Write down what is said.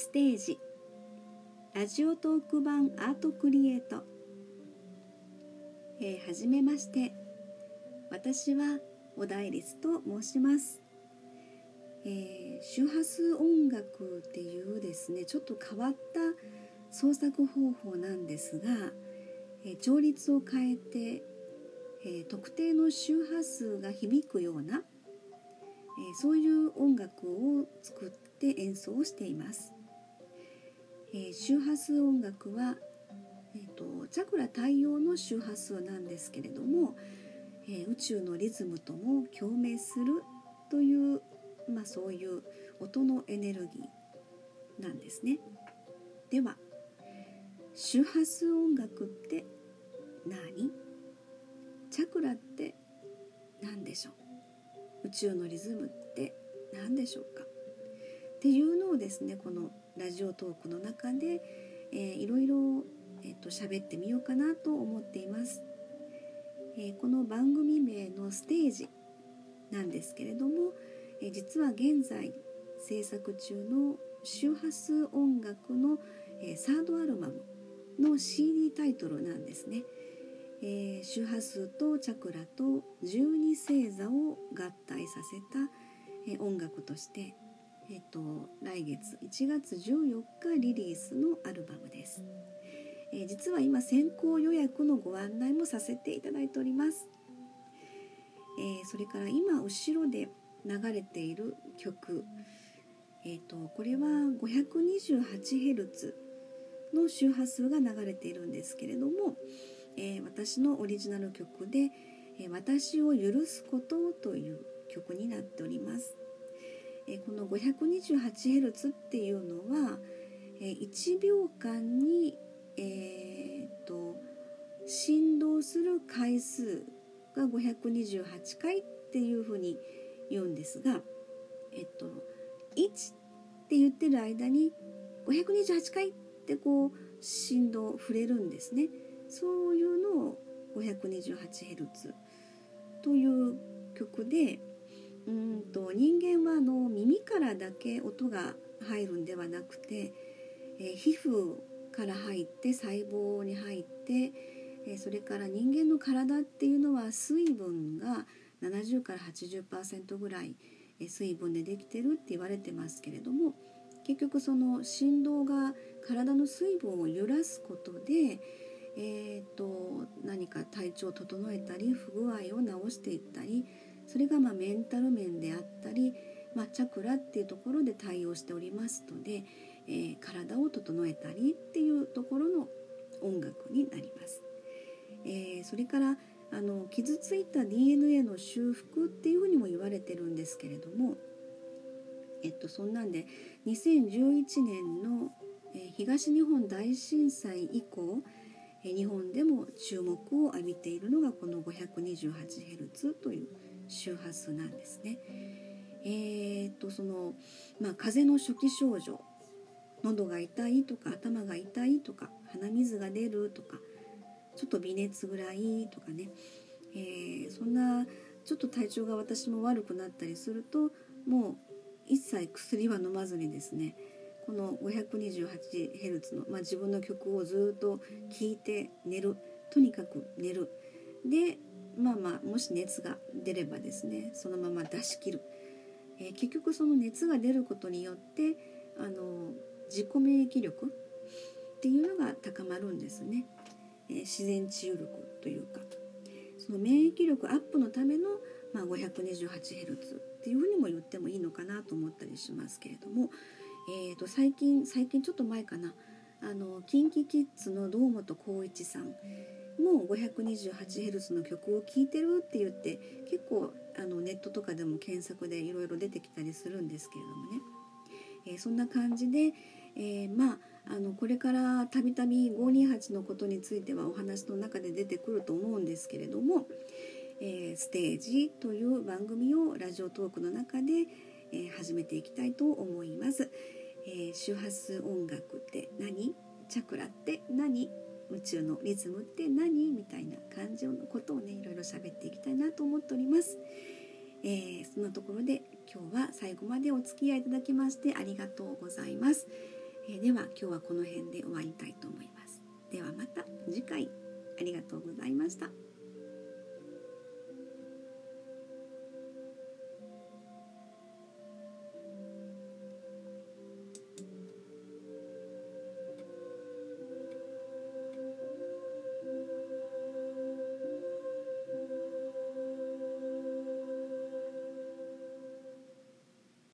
ステージ。ラジオトーク版アートクリエイト、えー、はじめまして。私は小田イリスと申します、えー、周波数音楽っていうですねちょっと変わった創作方法なんですが、えー、調律を変えて、えー、特定の周波数が響くような、えそういう音楽を作って演奏をしています。え周波数音楽は、えーと、チャクラ対応の周波数なんですけれども、え宇宙のリズムとも共鳴するという、まあ、そういう音のエネルギーなんですね。では周波数音楽って何？チャクラって何でしょう？宇宙のリズムって何でしょうか？っていうのをですねこのラジオトークの中で、えー、いろいろ、えーと、喋ってみようかなと思っています、えー、この番組名のステージなんですけれども、えー、実は現在制作中の周波数音楽の、えー、サードアルバムの CD タイトルなんですね、えー、周波数とチャクラと十二星座を合体させた、えー、音楽としてえっと、来月1月14日リリースのアルバムです、えー、実は今先行予約のご案内もさせていただいております、えー、それから今後ろで流れている曲えっと、これは 528Hz の周波数が流れているんですけれども、えー、私のオリジナル曲で「え私を許すこと」という曲になっております。えこの 528Hz っていうのは、え1秒間に、えーと、振動する回数が528回っていうふうに言うんですが、えっと、1って言ってる間に528回ってこう振動触れるんですね。そういうのを 528Hz という曲で、うんと人間はあの耳からだけ音が入るんではなくて、えー、皮膚から入って細胞に入って、えー、それから人間の体っていうのは水分が70から80%ぐらいえ水分でできてるって言われてますけれども結局その振動が体の水分を揺らすことで、えーと何か体調を整えたり不具合を治していったりそれがまメンタル面であったり、まあ、チャクラっていうところで対応しておりますので、えー、体を整えたりっていうところの音楽になります。えー、それからあの傷ついた DNA の修復っていうふうにも言われてるんですけれども、えっと、そんなんで2011年の、東日本大震災以降、日本でも注目を浴びているのがこの 528Hz という周波数なんですね。えー、っとその、まあ、風邪の初期症状喉が痛いとか頭が痛いとか鼻水が出るとかちょっと微熱ぐらいとかね、えー、そんなちょっと体調が私も悪くなったりするともう一切薬は飲まずにですねこの 528Hz の、まあ、自分の曲をずっと聴いて寝る。とにかく寝る。でまあまあもし熱が出ればですねそのまま出し切る、えー、結局その熱が出ることによってあの自己免疫力っていうのが高まるんですね、えー、自然治癒力というか。その免疫力アップのための、まあ、528Hz っていうふうにも言ってもいいのかなと思ったりしますけれども、えー、と最近最近ちょっと前かな。あの KinKiKids の堂本光一さん。も 528Hz の曲を聴いてるって言って結構あのネットとかでも検索でいろいろ出てきたりするんですけれどもね、えー、そんな感じで、えー、まああのこれからたびたび528のことについてはお話の中で出てくると思うんですけれども、えー、ステージという番組をラジオトークの中で、え始めていきたいと思います。え周波数音楽って何？チャクラって何？宇宙のリズムって何みたいな感じのことをねいろいろ喋っていきたいなと思っております。えー、そんなところで今日は最後までお付き合いいただきましてありがとうございます。えー、では今日はこの辺で終わりたいと思いますではまた次回ありがとうございました。